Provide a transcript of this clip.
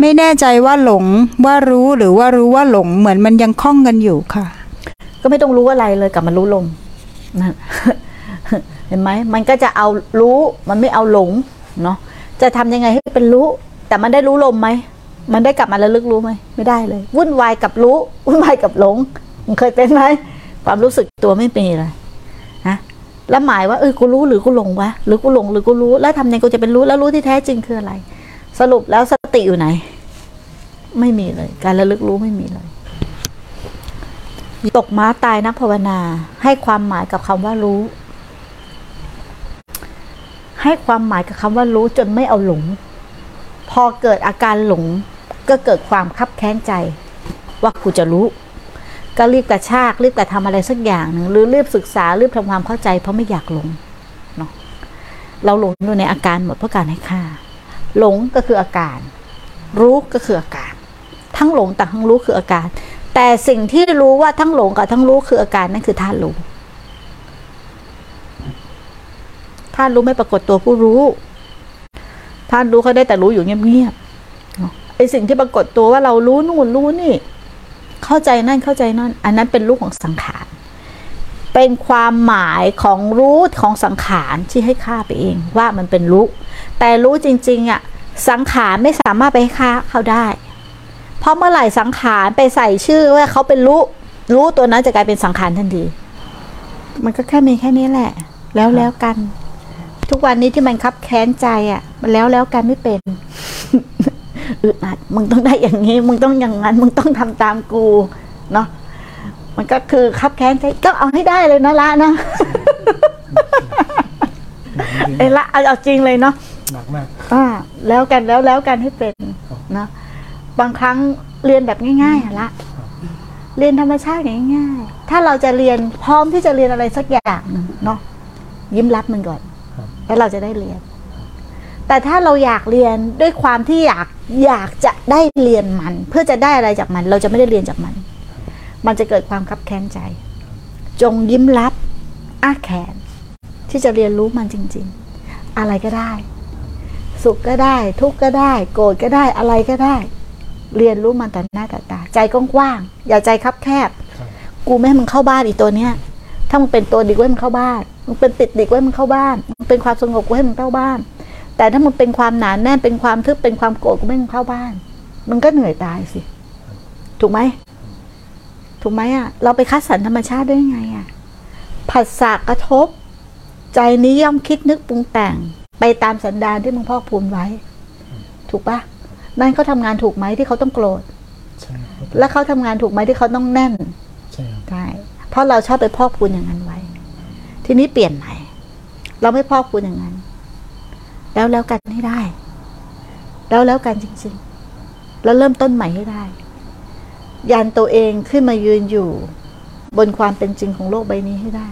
ไม่แน่ใจว่าหลงว่ารู้หรือว่ารู้ว่าหลงเหมือนมันยังคล้องกันอยู่ค่ะ ก็ไม่ต้องรู้อะไรเลยกลับมารู้ลมเห็นไหมมันก็จะเอารู้มันไม่เอาหลงเนาะจะทำยังไงให้เป็นรู้ แต่มันได้รู้ลมไหมมันได้กลับมาระลึกรู้ไหมไม่ได้เลย วุ่นวายกับรู้ วุ่นวายกับหลงมันเคยเป็นไหมความรู้สึกตัวไม่เป็นเลยนะแล้วหมายว่าเออกูรู้หรือกูหลงวะหรือกูหลงหรือกูรู้ แล้วทำยังไงกูจะเป็นรู้แล้วรู้ที่แท้จริงคืออะไร สรุปแล้วสติอยู่ไหน ไม่มีเลย การระลึกรู้ไม่มีเลย ตกม้าตายนักภาวนา ให้ความหมายกับคำว่ารู้ ให้ความหมายกับคำว่ารู้จนไม่เอาหลง พอเกิดอาการหลง ก็เกิดความคับแค้นใจ ว่ากูจะรู้ ก็รีบกระชากรีบกระทำอะไรสักอย่างหนึ่งหรือรีบศึกษารีบทำความเข้าใจ เพราะไม่อยากหลงเนาะเราหลงอยู่ในอาการหมดเพราะการให้ค่าหลงก็คืออาการ รู้ก็คืออาการ ทั้งหลงแต่ทั้งรู้คืออาการ แต่สิ่งที่รู้ว่าทั้งหลงกับทั้งรู้คืออาการนั่นคือธาตุรู้ธาตุรู้ไม่ปรากฏตัวผู้รู้ธาตุรู้เขาได้แต่รู้อยู่เงียบๆไอสิ่งที่ปรากฏตัวว่าเรารู้นู่นรู้นี่ เข้าใจนั่นเข้าใจนั่น อันนั้นเป็นรู้ของสังขารเป็นความหมายของรู้ของสังขารที่ให้ค่าไปเองว่ามันเป็นรู้แต่รู้จริงๆอะสังขารไม่สามารถไปให้ค่าเขาได้ เพราะเมื่อไหร่สังขารไปใส่ชื่อว่าเขาเป็นรู้ รู้ตัวนั้นจะกลายเป็นสังขารทันที มันก็แค่มีแค่นี้แหละ แล้วแล้วกัน ทุกวันนี้ที่มันคับแค้นใจอะ มันแล้วแล้วกันไม่เป็นอึดอัดมึงต้องได้อย่างนี้ มึงต้องอย่างนั้น มึงต้องทำตามกู เนาะมันก็คือคับแค้นใจก็เอาให้ได้เลยนะละนะเอ้ยละเอาเอาจริงเลยเนาะหนักมากอ่าแล้วกันแล้วแล้วกันให้เป็นนะ บางครั้งเรียนแบบง่ายๆอะละเรียนธรรมชาติง่ายๆ ถ้าเราจะเรียนพร้อมที่จะเรียนอะไรสักอย่างหนึ่งเนาะยิ้มรับมันก่อนครับแล้วเราจะได้เรียน แต่ถ้าเราอยากเรียนด้วยความที่อยากอยากจะได้เรียนมัน เพื่อจะได้อะไรจากมัน เราจะไม่ได้เรียนจากมัน มันจะเกิดความคับแค้นใจ จงยิ้มรับอ้าแขน ที่จะเรียนรู้มันจริง ๆ อะไรก็ได้ สุขก็ได้ ทุกข์ก็ได้ โกรธก็ได้อะไรก็ได้ เรียนรู้มันแต่หน้าแต่ตา ใจกว้างๆอย่าใจคับแคบครับกูไม่ให้มึงเข้าบ้านอีตัวเนี้ยถ้ามึงเป็นตัวดีกูให้มึงเข้าบ้านมึงเป็นติดดีกูให้มึงเข้าบ้านมึงเป็นความสงบกูให้มึงเข้าบ้าน แต่ถ้ามึงเป็นความหนานแน่นเป็นความทึบเป็นความโกรธกูไม่ให้มึงเข้าบ้านมึงก็เหนื่อยตายสิ ถูกไหมถูกไหมอะ เราไปคัดสรรธรรมชาติได้ยังไงอะผัสสะกระทบ ใจนี้ย่อมคิดนึกปรุงแต่ง ไปตามสันดานที่มึงพอกพูนไว้ ถูกปะ นั่นเขาทำงานถูกไหมที่เขาต้องโกรธใช่ครับและเขาทำงานถูกไหมที่เขาต้องแน่นใช่ครับใช่เพราะเราชอบไปพอกพูนอย่างนั้นไว้ ทีนี้เปลี่ยนใหม่ เราไม่พอกพูนอย่างนั้น แล้วแล้วกันให้ได้ แล้วแล้วกันจริง ๆ แล้วเริ่มต้นใหม่ให้ได้ ยันตัวเองขึ้นมายืนอยู่ บนความเป็นจริงของโลกใบนี้ให้ได้